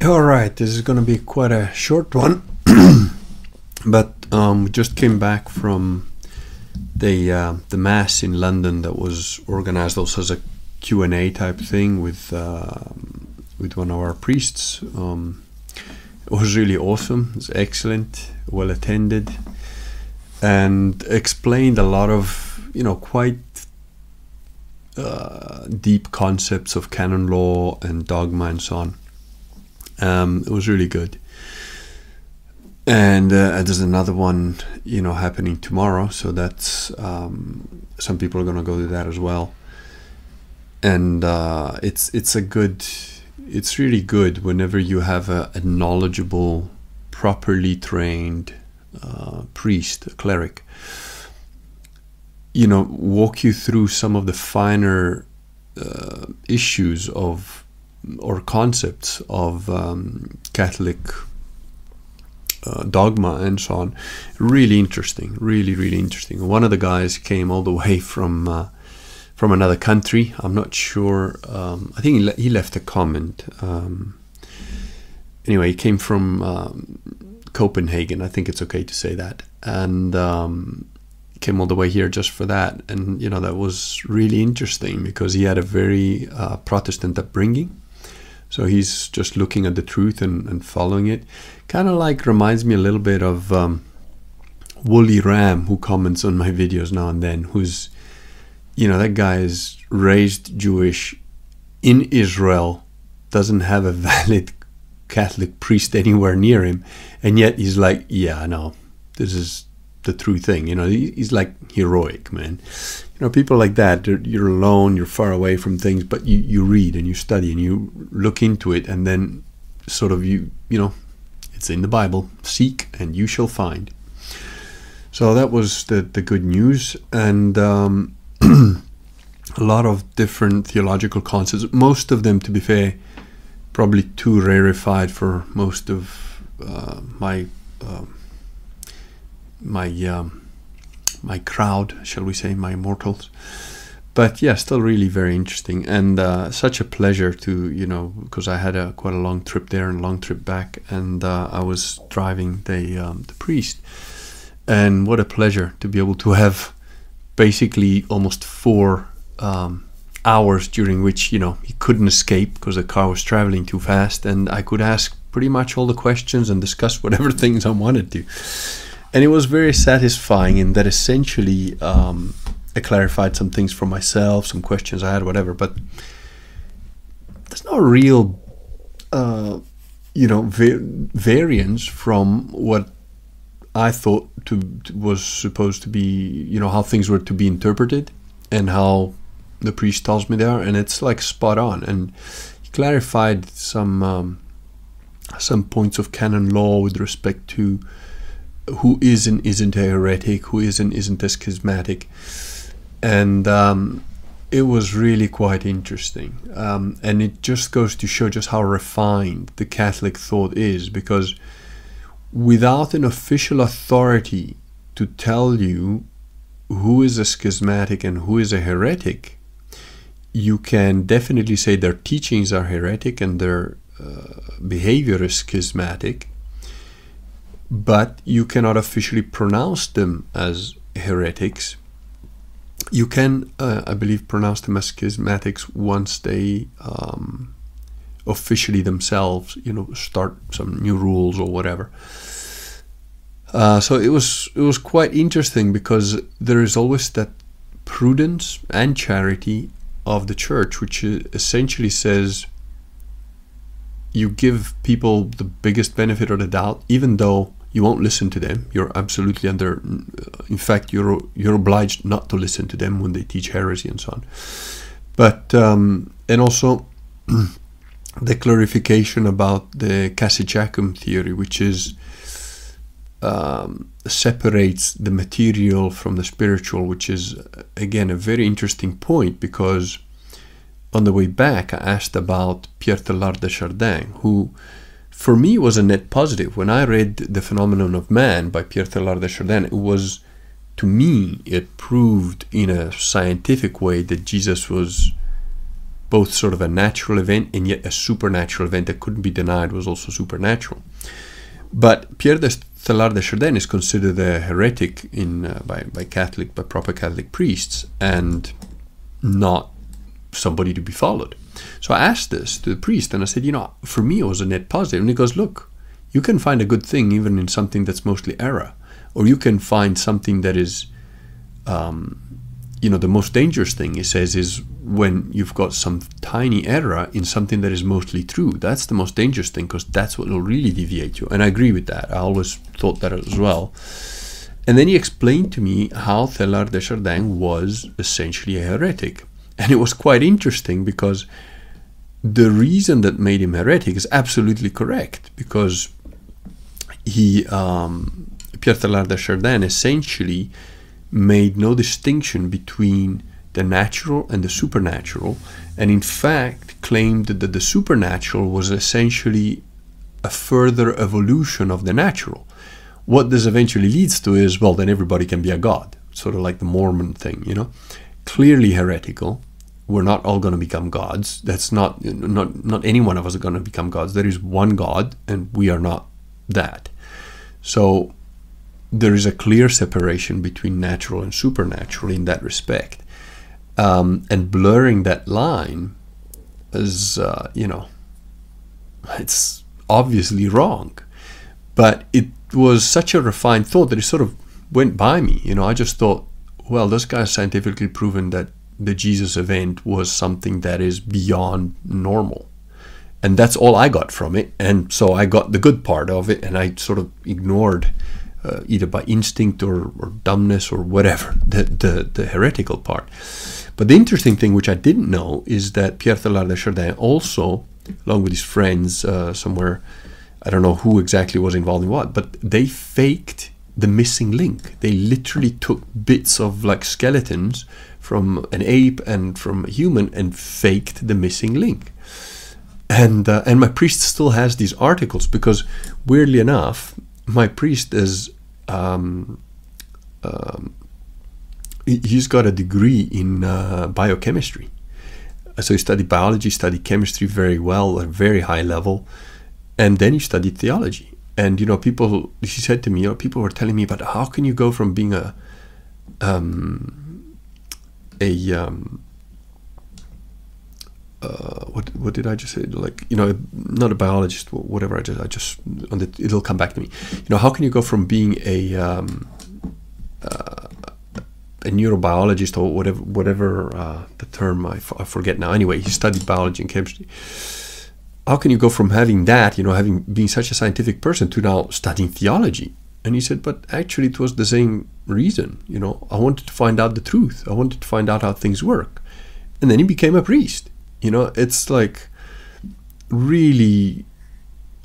All right, this is going to be quite a short one, but um, we just came back from the uh, the mass in London that was organized also as a Q and A type thing with uh, with one of our priests. Um, it was really awesome. It was excellent, well attended, and explained a lot of you know quite uh, deep concepts of canon law and dogma and so on. Um, it was really good. And uh, there's another one, you know, happening tomorrow. So that's um, some people are going to go to that as well. And uh, it's it's a good, it's really good whenever you have a, a knowledgeable, properly trained uh, priest, a cleric, you know, walk you through some of the finer uh, issues of or concepts of um, Catholic uh, dogma and so on. Really interesting, really, really interesting. One of the guys came all the way from uh, from another country. I'm not sure. Um, I think he, le- he, left a comment. Um, anyway, he came from um, Copenhagen. I think it's okay to say that, and um, came all the way here just for that. And you know that was really interesting because he had a very uh, Protestant upbringing so he's just looking at the truth and, and following it. Kind of like reminds me a little bit of um, Woolly Ram, who comments on my videos now and then, who's, you know, that guy is raised Jewish in Israel, doesn't have a valid Catholic priest anywhere near him, and yet he's like, yeah, no, this is the true thing. You know, he's like heroic, man you know people like that you're alone you're far away from things but you, you read and you study and you look into it and then sort of you you know it's in the bible seek and you shall find so that was the, the good news and um, a lot of different theological concepts most of them to be fair probably too rarefied for most of uh, my uh, my um, my crowd, shall we say, my mortals. But yeah, still really very interesting and uh, such a pleasure to you know because I had a quite a long trip there and a long trip back, and uh, I was driving the um, the priest, and what a pleasure to be able to have basically almost four um, hours during which you know he couldn't escape because the car was traveling too fast, and I could ask pretty much all the questions and discuss whatever things I wanted to and it was very satisfying in that essentially um, I clarified some things for myself, some questions I had, whatever. But there's no real, uh, you know, va- variance from what I thought to, to, was supposed to be, you know, how things were to be interpreted, and how the priest tells me they are, and it's like spot on. And he clarified some um, some points of canon law with respect to who is and isn't a heretic, who is and isn't a schismatic. And um, it was really quite interesting. Um, and it just goes to show just how refined the Catholic thought is because without an official authority to tell you who is a schismatic and who is a heretic, you can definitely say their teachings are heretic and their uh, behavior is schismatic but you cannot officially pronounce them as heretics. You can, uh, I believe, pronounce them as schismatics once they um, officially themselves, you know, start some new rules or whatever. Uh, so it was it was quite interesting because there is always that prudence and charity of the church, which essentially says you give people the biggest benefit of the doubt, even though you won't listen to them. You're absolutely under. In fact, you're you're obliged not to listen to them when they teach heresy and so on. But um, and also the clarification about the Cassiciacum theory, which is um, separates the material from the spiritual, which is again a very interesting point because on the way back I asked about Pierre Teilhard de Chardin, who for me was a net positive. When I read The Phenomenon of Man by Pierre Teilhard de Chardin, it was, to me, it proved in a scientific way that Jesus was both sort of a natural event and yet a supernatural event that couldn't be denied was also supernatural. But Pierre de Teilhard de Chardin is considered a heretic in uh, by, by Catholic, by proper Catholic priests, and not somebody to be followed. So I asked this to the priest, and I said, you know, for me it was a net positive. And he goes, look, you can find a good thing even in something that's mostly error, or you can find something that is, um, you know, the most dangerous thing he says is when you've got some tiny error in something that is mostly true. That's the most dangerous thing because that's what will really deviate you. And I agree with that. I always thought that as well. And then he explained to me how Teilhard de Chardin was essentially a heretic. And it was quite interesting because the reason that made him heretic is absolutely correct because he um, Pierre Teilhard de Chardin essentially made no distinction between the natural and the supernatural, and in fact claimed that the supernatural was essentially a further evolution of the natural. What this eventually leads to is, well, then everybody can be a god, sort of like the Mormon thing, you know, clearly heretical. We're not all going to become gods. That's not not not any one of us are going to become gods. There is one God, and we are not that. So there is a clear separation between natural and supernatural in that respect. Um, and blurring that line is, uh, you know, it's obviously wrong. But it was such a refined thought that it sort of went by me. You know, I just thought, well, this guy's scientifically proven that the Jesus event was something that is beyond normal. And that's all I got from it. And so I got the good part of it, and I sort of ignored uh, either by instinct or, or dumbness or whatever, the, the, the, heretical part. But the interesting thing, which I didn't know, is that Pierre Teilhard de Chardin also, along with his friends uh, somewhere, I don't know who exactly was involved in what, but they faked the missing link. They literally took bits of like skeletons from an ape and from a human and faked the missing link. And uh, and my priest still has these articles because weirdly enough, my priest is um, um, he's got a degree in uh, biochemistry. So he studied biology, studied chemistry very well at a very high level, and then he studied theology. And you know, people he said to me, you know, people were telling me about how can you go from being a um, a um, uh, what what did I just say? Like you know, not a biologist, whatever. I just I just it'll come back to me. You know, how can you go from being a um, uh, a neurobiologist or whatever whatever uh, the term I, I forget now. Anyway, he studied biology and chemistry. How can you go from having that, you know, having being such a scientific person, to now studying theology? And he said, but actually, it was the same reason. You know, I wanted to find out the truth. I wanted to find out how things work. And then he became a priest you know it's like really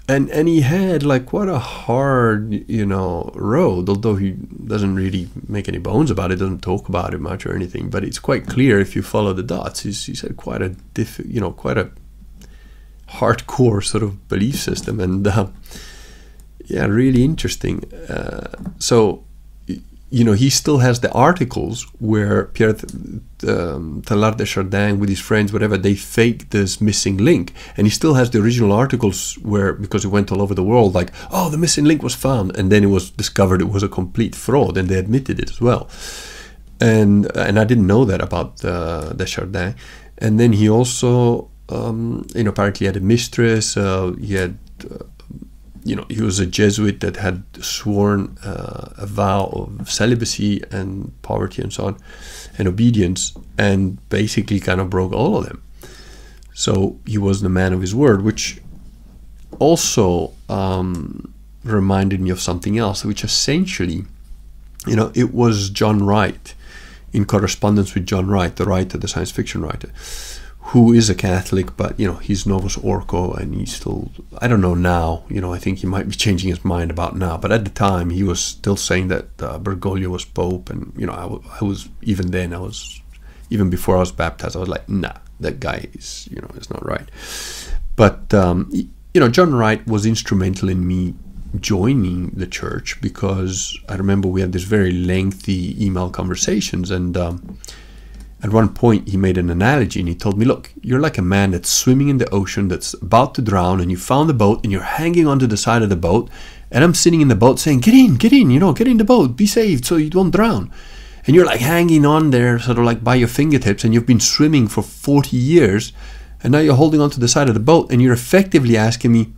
and and he had like what a hard you know road although he doesn't really make any bones about it doesn't talk about it much or anything but it's quite clear if you follow the dots he's, he's had quite a diff you know quite a hardcore sort of belief system and uh, yeah really interesting uh, so you know, he still has the articles where Pierre um, Teilhard de Chardin with his friends, whatever, they fake this missing link. And he still has the original articles where, because it went all over the world, like, oh, the missing link was found. And then it was discovered it was a complete fraud, and they admitted it as well. And and I didn't know that about uh, Chardin. And then he also, um, you know, apparently had a mistress. Uh, he had uh, you know, he was a Jesuit that had sworn uh, a vow of celibacy and poverty and so on, and obedience, and basically kind of broke all of them. So he was the man of his word, which also um, reminded me of something else, which essentially, you know, it was John Wright in correspondence with John Wright, the writer, the science fiction writer who is a Catholic, but you know he's Novus Ordo, and he's still. I don't know now. You know, I think he might be changing his mind about now, but at the time he was still saying that uh, Bergoglio was Pope, and you know, I, I was even then I was even before I was baptized, I was like, nah, that guy is you know is not right. But um, you know, John Wright was instrumental in me joining the church because I remember we had this very lengthy email conversations and. Um, at one point he made an analogy and he told me, Look, you're like a man that's swimming in the ocean that's about to drown, and you found the boat and you're hanging onto the side of the boat. And I'm sitting in the boat saying, Get in, get in, you know, get in the boat, be saved so you don't drown. And you're like hanging on there, sort of like by your fingertips, and you've been swimming for 40 years, and now you're holding onto the side of the boat, and you're effectively asking me,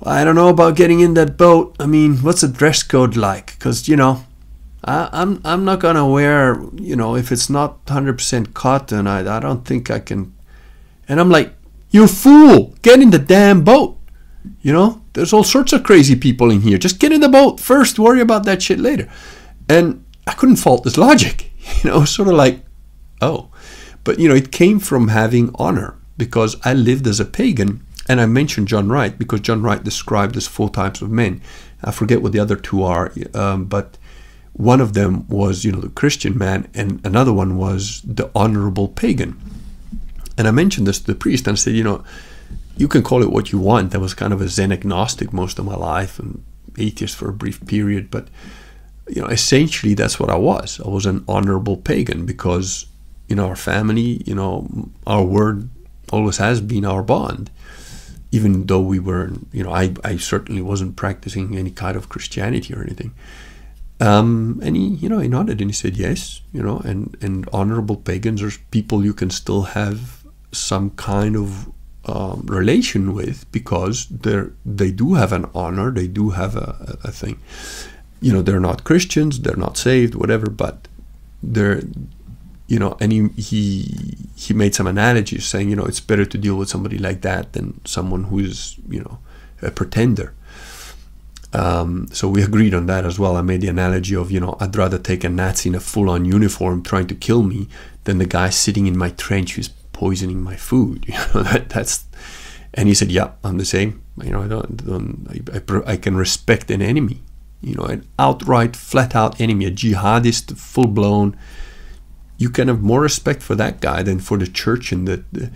well, I don't know about getting in that boat. I mean, what's the dress code like? Because, you know, I, I'm I'm not gonna wear you know if it's not hundred percent cotton I I don't think I can and I'm like you fool! Get in the damn boat! You know? There's all sorts of crazy people in here. Just get in the boat first worry about that shit later. And I couldn't fault this logic you know sort of like oh. But you know it came from having honor because I lived as a pagan and I mentioned John Wright because John Wright described as four types of men. I forget what the other two are um, but one of them was, you know, the Christian man, and another one was the honorable pagan. And I mentioned this to the priest, and I said, you know, you can call it what you want. I was kind of a Zen agnostic most of my life, and atheist for a brief period, but you know, essentially that's what I was. I was an honorable pagan because, in our family, you know, our word always has been our bond. Even though we were, you know, I, I certainly wasn't practicing any kind of Christianity or anything. Um, and he, you know, he nodded and he said, yes, you know, and, and honorable pagans are people you can still have some kind of um, relation with because they're, they do have an honor, they do have a, a thing. You know, they're not Christians, they're not saved, whatever, but they're, you know, and he, he, he made some analogies saying, you know, it's better to deal with somebody like that than someone who's, you know, a pretender. Um, so we agreed on that as well. I made the analogy of, you know, I'd rather take a Nazi in a full on uniform trying to kill me than the guy sitting in my trench who's poisoning my food. You know, that, that's, and he said, yeah, I'm the same. You know, I don't, don't I, I, I can respect an enemy, you know, an outright, flat out enemy, a jihadist, full blown. You can have more respect for that guy than for the church and the, the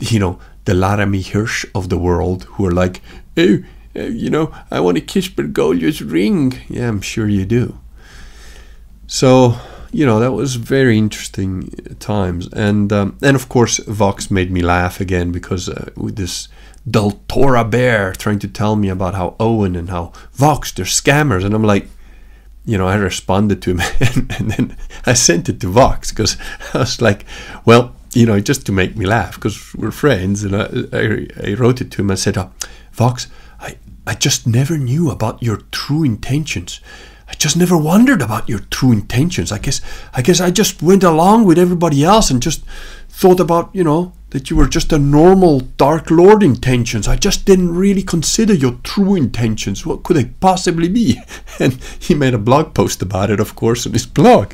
you know, the Laramie Hirsch of the world who are like, oh, uh, you know, I want to kiss Bergoglio's ring. Yeah, I'm sure you do. So, you know, that was very interesting times. And, um, and of course, Vox made me laugh again because uh, with this Daltora bear trying to tell me about how Owen and how Vox, they're scammers. And I'm like, you know, I responded to him and, and then I sent it to Vox because I was like, well, you know, just to make me laugh because we're friends. And I, I, I, wrote it to him. I said, oh, Vox, I just never knew about your true intentions. I just never wondered about your true intentions. I guess I guess I just went along with everybody else and just thought about, you know, that you were just a normal Dark Lord intentions. I just didn't really consider your true intentions. What could they possibly be? And he made a blog post about it, of course, on his blog.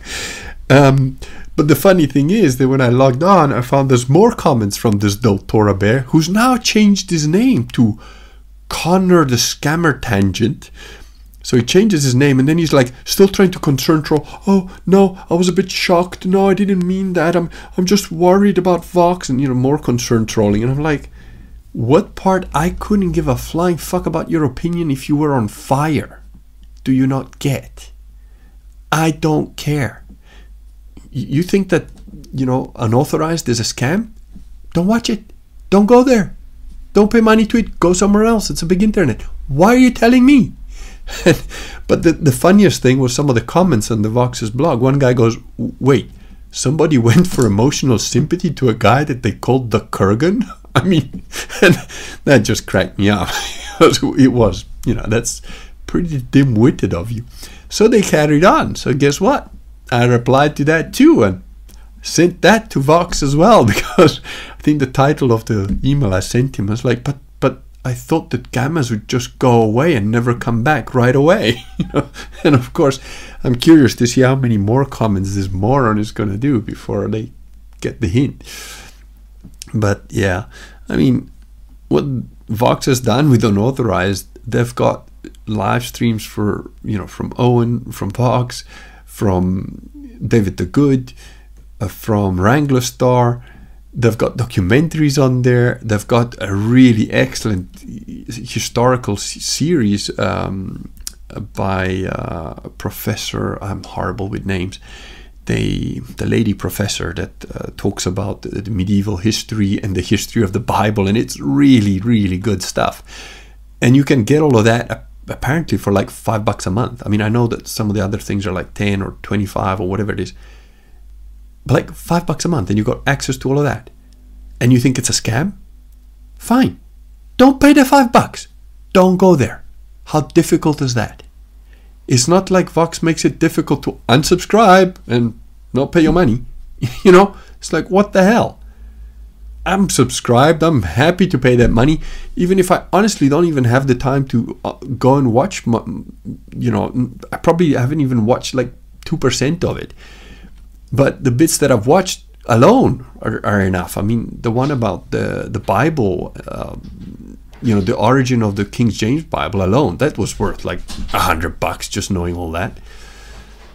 Um, but the funny thing is that when I logged on, I found there's more comments from this Deltora Bear, who's now changed his name to Connor the Scammer Tangent. So he changes his name and then he's like still trying to concern troll. Oh no, I was a bit shocked. No, I didn't mean that. I'm I'm just worried about Vox and you know more concern trolling. And I'm like, what part I couldn't give a flying fuck about your opinion if you were on fire? Do you not get? I don't care. You think that you know unauthorized is a scam? Don't watch it. Don't go there. Don't pay money to it. Go somewhere else. It's a big internet. Why are you telling me? but the, the funniest thing was some of the comments on the Vox's blog. One guy goes, Wait, somebody went for emotional sympathy to a guy that they called the Kurgan? I mean, that just cracked me up. it was, you know, that's pretty dim witted of you. So they carried on. So guess what? I replied to that too. And sent that to Vox as well because I think the title of the email I sent him was like, but but I thought that gammas would just go away and never come back right away. And of course, I'm curious to see how many more comments this moron is going to do before they get the hint. But yeah, I mean, what Vox has done with unauthorized, they've got live streams for you know from Owen, from Vox, from David the Good from Wrangler Star. They've got documentaries on there. They've got a really excellent historical series um, by uh, a professor. I'm horrible with names. they the lady professor that uh, talks about the, medieval history and the history of the Bible, and it's really really good stuff. And you can get all of that apparently for like five bucks a month. I mean, I know that some of the other things are like ten or twenty five or whatever it is, like five bucks a month, and you've got access to all of that. And you think it's a scam? Fine, don't pay the five bucks. Don't go there. How difficult is that? It's not like Vox makes it difficult to unsubscribe and not pay your money. you know, it's like, what the hell? I'm subscribed. I'm happy to pay that money, even if I honestly don't even have the time to uh, go and watch. You know, I probably haven't even watched like two percent of it. But the bits that I've watched alone are, are enough. I mean, the one about the the Bible, uh, you know the origin of the King James Bible alone that was worth like a hundred bucks just knowing all that.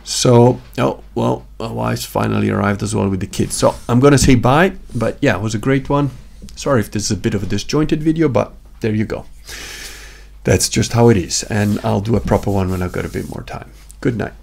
So oh well, my wife's finally arrived as well with the kids. So I'm gonna say bye, but yeah, it was a great one. Sorry if this is a bit of a disjointed video, but there you go. That's just how it is, and I'll do a proper one when I've got a bit more time. Good night.